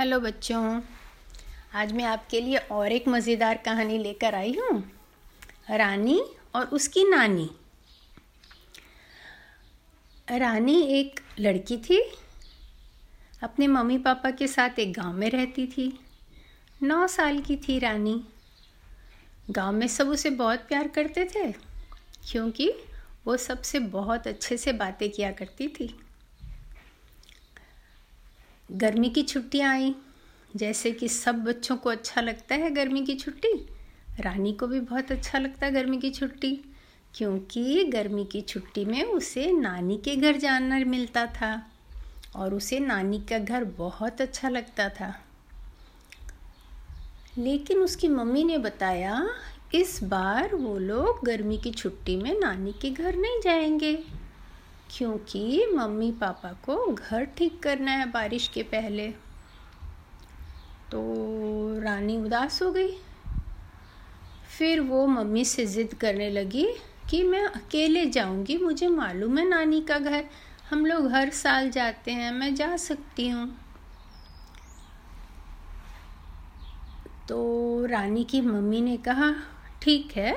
Hello बच्चों, आज मैं आपके लिए और एक मज़ेदार कहानी लेकर आई हूँ। रानी और उसकी नानी। रानी एक लड़की थी, अपने मम्मी पापा के साथ एक गाँव में रहती थी। नौ साल की थी रानी। गाँव में सब उसे बहुत प्यार करते थे, क्योंकि वो सबसे बहुत अच्छे से बातें किया करती थी। गर्मी की छुट्टियाँ आई। जैसे कि सब बच्चों को अच्छा लगता है गर्मी की छुट्टी, रानी को भी बहुत अच्छा लगता है गर्मी की छुट्टी, क्योंकि गर्मी की छुट्टी में उसे नानी के घर जाना मिलता था और उसे नानी का घर बहुत अच्छा लगता था। लेकिन उसकी मम्मी ने बताया, इस बार वो लोग गर्मी की छुट्टी में नानी के घर नहीं जाएँगे। क्योंकि मम्मी पापा को घर ठीक करना है बारिश के पहले। तो रानी उदास हो गई। फिर वो मम्मी से ज़िद करने लगी कि मैं अकेले जाऊँगी, मुझे मालूम है नानी का घर। हम लोग हर साल जाते हैं, मैं जा सकती हूँ। तो रानी की मम्मी ने कहा, ठीक है,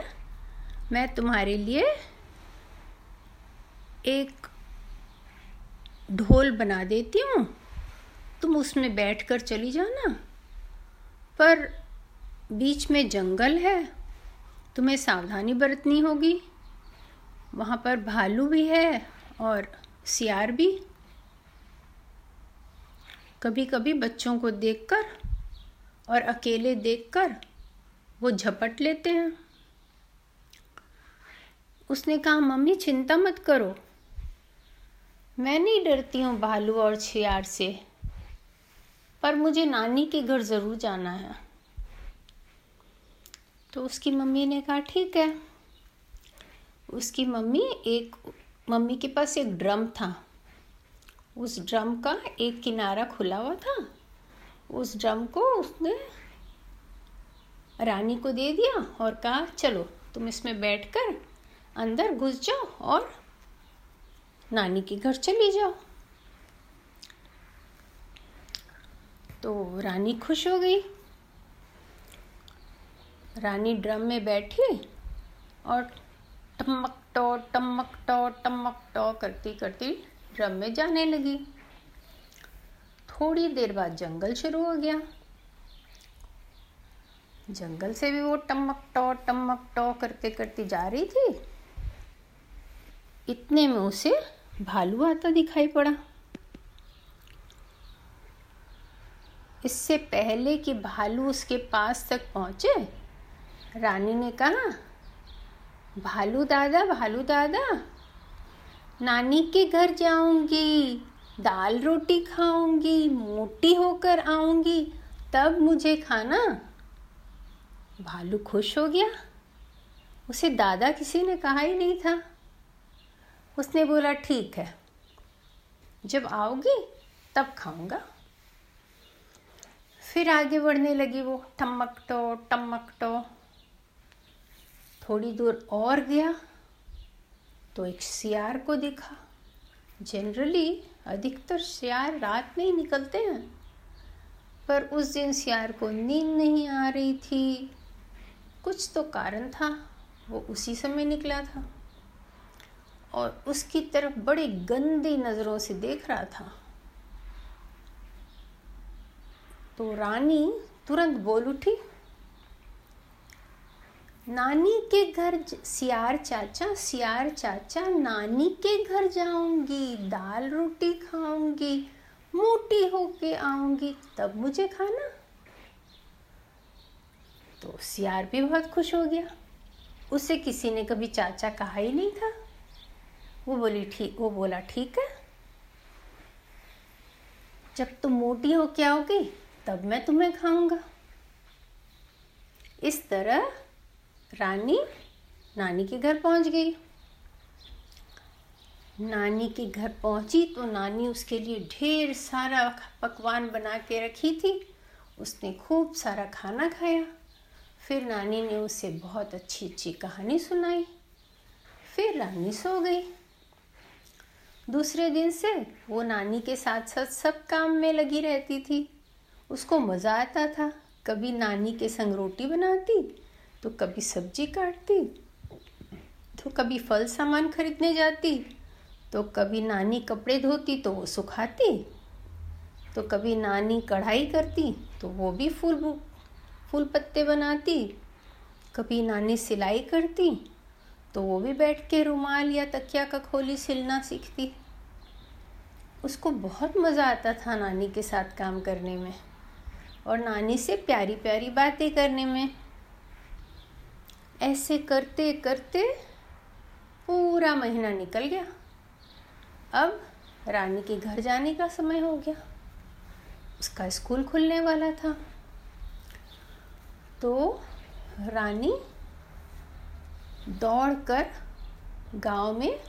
मैं तुम्हारे लिए एक ढोल बना देती हूँ। तुम उसमें बैठकर चली जाना। पर बीच में जंगल है। तुम्हें सावधानी बरतनी होगी। वहाँ पर भालू भी है और सियार भी। कभी कभी बच्चों को देखकर और अकेले देखकर वो झपट लेते हैं। उसने कहा, मम्मी, चिंता मत करो। मैं नहीं डरती हूँ भालू और छियार से, पर मुझे नानी के घर ज़रूर जाना है। तो उसकी मम्मी ने कहा, ठीक है। उसकी मम्मी एक, मम्मी के पास एक ड्रम था। उस ड्रम का एक किनारा खुला हुआ था। उस ड्रम को उसने रानी को दे दिया और कहा, चलो, तुम इसमें बैठकर अंदर घुस जाओ और नानी के घर चली जाओ। तो रानी खुश हो गई। रानी ड्रम में बैठी और टमक टो टमक टो टमक टो करती करती ड्रम में जाने लगी। थोड़ी देर बाद जंगल शुरू हो गया। जंगल से भी वो टमक टो टमक टो करते करती जा रही थी। इतने में उसे भालू आता दिखाई पड़ा। इससे पहले कि भालू उसके पास तक पहुँचे, रानी ने कहा, भालू दादा भालू दादा, नानी के घर जाऊँगी, दाल रोटी खाऊँगी, मोटी होकर आऊँगी, तब मुझे खाना। भालू खुश हो गया। उसे दादा किसी ने कहा ही नहीं था। उसने बोला, ठीक है। जब आओगी, तब खाऊँगा। फिर आगे बढ़ने लगी वो, टमक टो टमक टो। थोड़ी दूर और गया तो एक सियार को देखा। जनरली अधिकतर सियार रात में ही निकलते हैं, पर उस दिन सियार को नींद नहीं आ रही थी। कुछ तो कारण था, वो उसी समय निकला था। और उसकी तरफ़ बड़ी गंदी नज़रों से देख रहा था। तो रानी तुरंत बोल उठी, नानी के घर सियार चाचा सियार चाचा, नानी के घर जाऊँगी, दाल रोटी खाऊँगी, मोटी होके आऊँगी, तब मुझे खाना। तो सियार भी बहुत खुश हो गया। उसे किसी ने कभी चाचा कहा ही नहीं था। वो बोली, ठीक, वो बोला, ठीक है। जब तुम मोटी हो क्या होगी तब मैं तुम्हें खाऊँगा। इस तरह रानी नानी के घर पहुँच गई। नानी के घर पहुँची तो नानी उसके लिए ढेर सारा पकवान बना के रखी थी। उसने खूब सारा खाना खाया। फिर नानी ने उसे बहुत अच्छी अच्छी कहानी सुनाई। फिर रानी सो गई। दूसरे दिन से वो नानी के साथ साथ सब काम में लगी रहती थी। उसको मज़ा आता था। कभी नानी के संग रोटी बनाती तो कभी सब्ज़ी काटती तो कभी फल सामान खरीदने जाती तो कभी नानी कपड़े धोती तो वो सुखाती तो कभी नानी कढ़ाई करती तो वो भी फूल फूल पत्ते बनाती, कभी नानी सिलाई करती तो वो भी बैठ के रुमाल या तकिया का खोली सिलना सीखती। उसको बहुत मज़ा आता था नानी के साथ काम करने में और नानी से प्यारी प्यारी बातें करने में। ऐसे करते करते पूरा महीना निकल गया। अब रानी के घर जाने का समय हो गया। उसका स्कूल खुलने वाला था। तो रानी दौड़कर गाँव में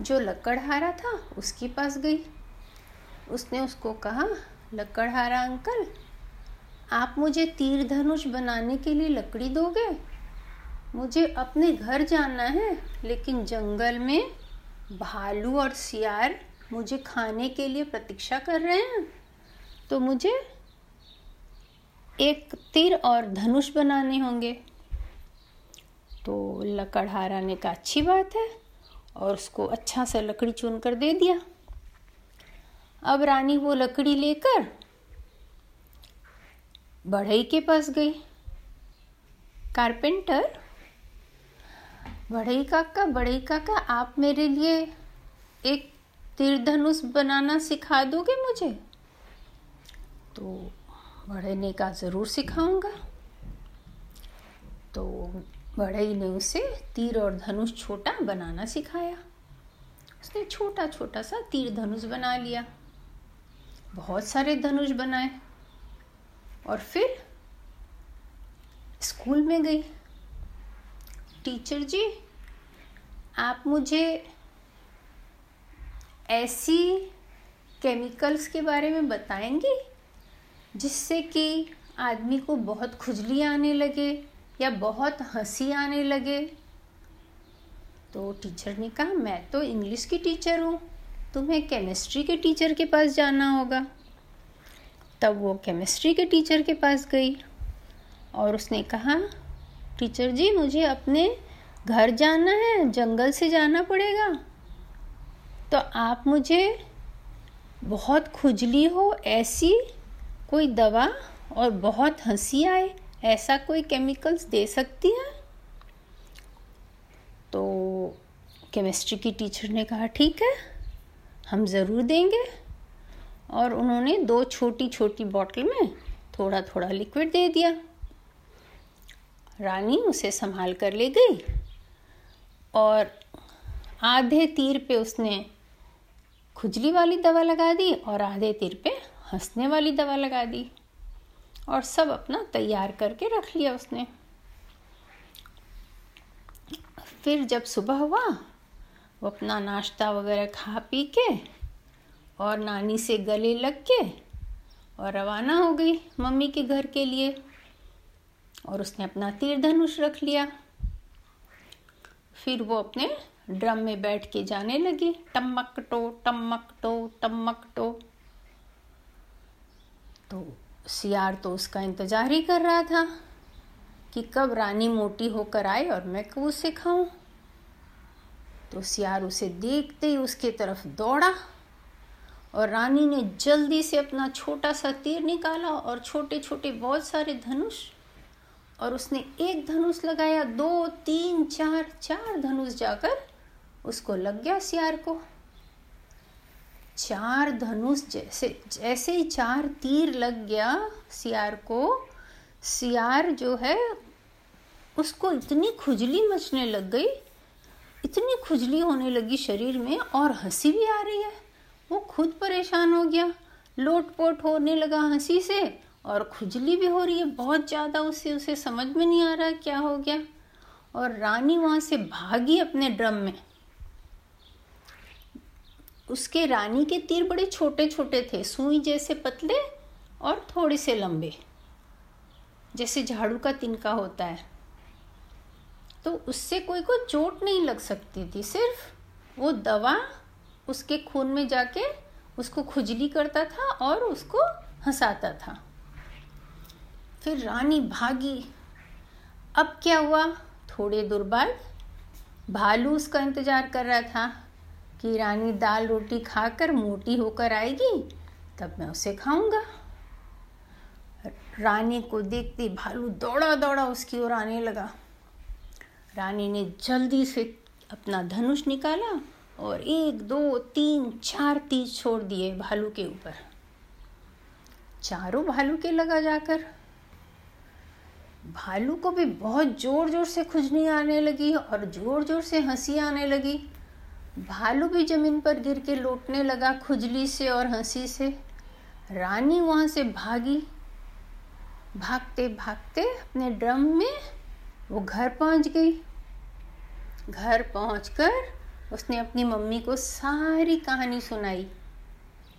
जो लकड़हारा था, उसके पास गई। उसने उसको कहा, लकड़हारा अंकल, आप मुझे तीर धनुष बनाने के लिए लकड़ी दोगे? मुझे अपने घर जाना है, लेकिन जंगल में भालू और सियार मुझे खाने के लिए प्रतीक्षा कर रहे हैं। तो मुझे एक तीर और धनुष बनाने होंगे। तो लकड़हारा ने कहा अच्छी बात है और उसको अच्छा सा लकड़ी चुन कर दे दिया। अब रानी वो लकड़ी लेकर बढ़ई के पास गई। कारपेंटर, बढ़ई काका बढ़ई काका, आप मेरे लिए एक तीर धनुष बनाना सिखा दोगे मुझे? तो बढ़ई ने ज़रूर सिखाऊँगा। तो बढ़ई ने उसे तीर और धनुष छोटा बनाना सिखाया। उसने छोटा छोटा सा तीर धनुष बना लिया। बहुत सारे धनुष बनाए और फिर स्कूल में गई। टीचर जी, आप मुझे ऐसी केमिकल्स के बारे में बताएँगे जिससे कि आदमी को बहुत खुजली आने लगे? या बहुत हँसी आने लगे? तो टीचर ने कहा, मैं तो इंग्लिश की टीचर हूँ। तुम्हें केमिस्ट्री के टीचर के पास जाना होगा। तब वो केमिस्ट्री के टीचर के पास गई और उसने कहा टीचर जी, मुझे अपने घर जाना है, जंगल से जाना पड़ेगा। तो आप मुझे बहुत खुजली हो, ऐसी कोई दवा और बहुत हँसी आए ऐसा कोई केमिकल्स दे सकती है? तो केमिस्ट्री की टीचर ने कहा, ठीक है, हम ज़रूर देंगे। और उन्होंने दो छोटी छोटी बॉटल में थोड़ा थोड़ा लिक्विड दे दिया। रानी उसे संभाल कर ले गई और आधे तीर पे उसने खुजली वाली दवा लगा दी और आधे तीर पे हंसने वाली दवा लगा दी। और सब अपना तैयार करके रख लिया उसने। फिर जब सुबह हुआ, वो अपना नाश्ता वगैरह खा पी के और नानी से गले लग के और रवाना हो गई मम्मी के घर के लिए और उसने अपना तीर धनुष रख लिया। फिर वो अपने ड्रम में बैठ के जाने लगी टमक टो टमक टो टमक टो। तो सियार तो उसका इंतज़ार ही कर रहा था कि कब रानी मोटी होकर आए और मैं कब उसे खाऊं। तो सियार उसे देखते ही उसके तरफ़ दौड़ा और रानी ने जल्दी से अपना छोटा सा तीर निकाला और छोटे छोटे बहुत सारे धनुष और उसने एक धनुष लगाया, दो, तीन, चार चार धनुष जाकर उसको लग गया सियार को। चार धनुष जैसे जैसे ही चार तीर लग गया सियार को, सियार जो है, उसको इतनी खुजली मचने लग गई, इतनी खुजली होने लगी शरीर में और हँसी भी आ रही है। वो खुद परेशान हो गया लोट पोट होने लगा हँसी से और खुजली भी हो रही है बहुत ज़्यादा, उसे उसे समझ में नहीं आ रहा क्या हो गया। और रानी वहाँ से भागी अपने ड्रम में। उसके रानी के तीर बड़े छोटे छोटे थे, सुई जैसे पतले और थोड़े से लंबे, जैसे झाड़ू का तिनका होता है। तो उससे कोई को चोट नहीं लग सकती थी, सिर्फ़ वो दवा उसके खून में जाके उसको खुजली करता था और उसको हंसाता था। फिर रानी भागी। अब क्या हुआ? थोड़े दूर बाद भालू उसका इंतज़ार कर रहा था। कि रानी दाल रोटी खाकर मोटी होकर आएगी, तब मैं उसे खाऊँगा। रानी को देखते भालू दौड़ा दौड़ा उसकी ओर आने लगा। रानी ने जल्दी से अपना धनुष निकाला और एक, दो, तीन, चार तीज छोड़ दिए भालू के ऊपर। चारों भालू के लगा जाकर। भालू को भी बहुत ज़ोर ज़ोर से खुजनी आने लगी और ज़ोर ज़ोर से हँसी आने लगी। भालू भी ज़मीन पर गिर के लौटने लगा खुजली से और हँसी से। रानी वहाँ से भागी। भागते भागते अपने ड्रम में वो घर पहुँच गई। घर पहुंचकर उसने अपनी मम्मी को सारी कहानी सुनाई।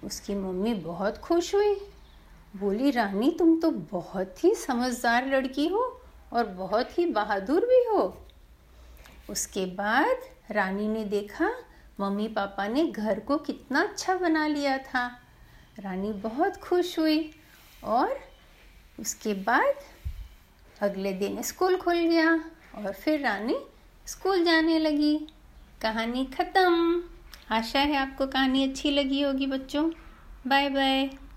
उसकी मम्मी बहुत खुश हुई। बोली, रानी, तुम तो बहुत ही समझदार लड़की हो और बहुत ही बहादुर भी हो। उसके बाद रानी ने देखा, मम्मी पापा ने घर को कितना अच्छा बना लिया था। रानी बहुत खुश हुई और उसके बाद अगले दिन स्कूल खुल गया और फिर रानी स्कूल जाने लगी। कहानी ख़त्म। आशा है आपको कहानी अच्छी लगी होगी बच्चों। Bye bye.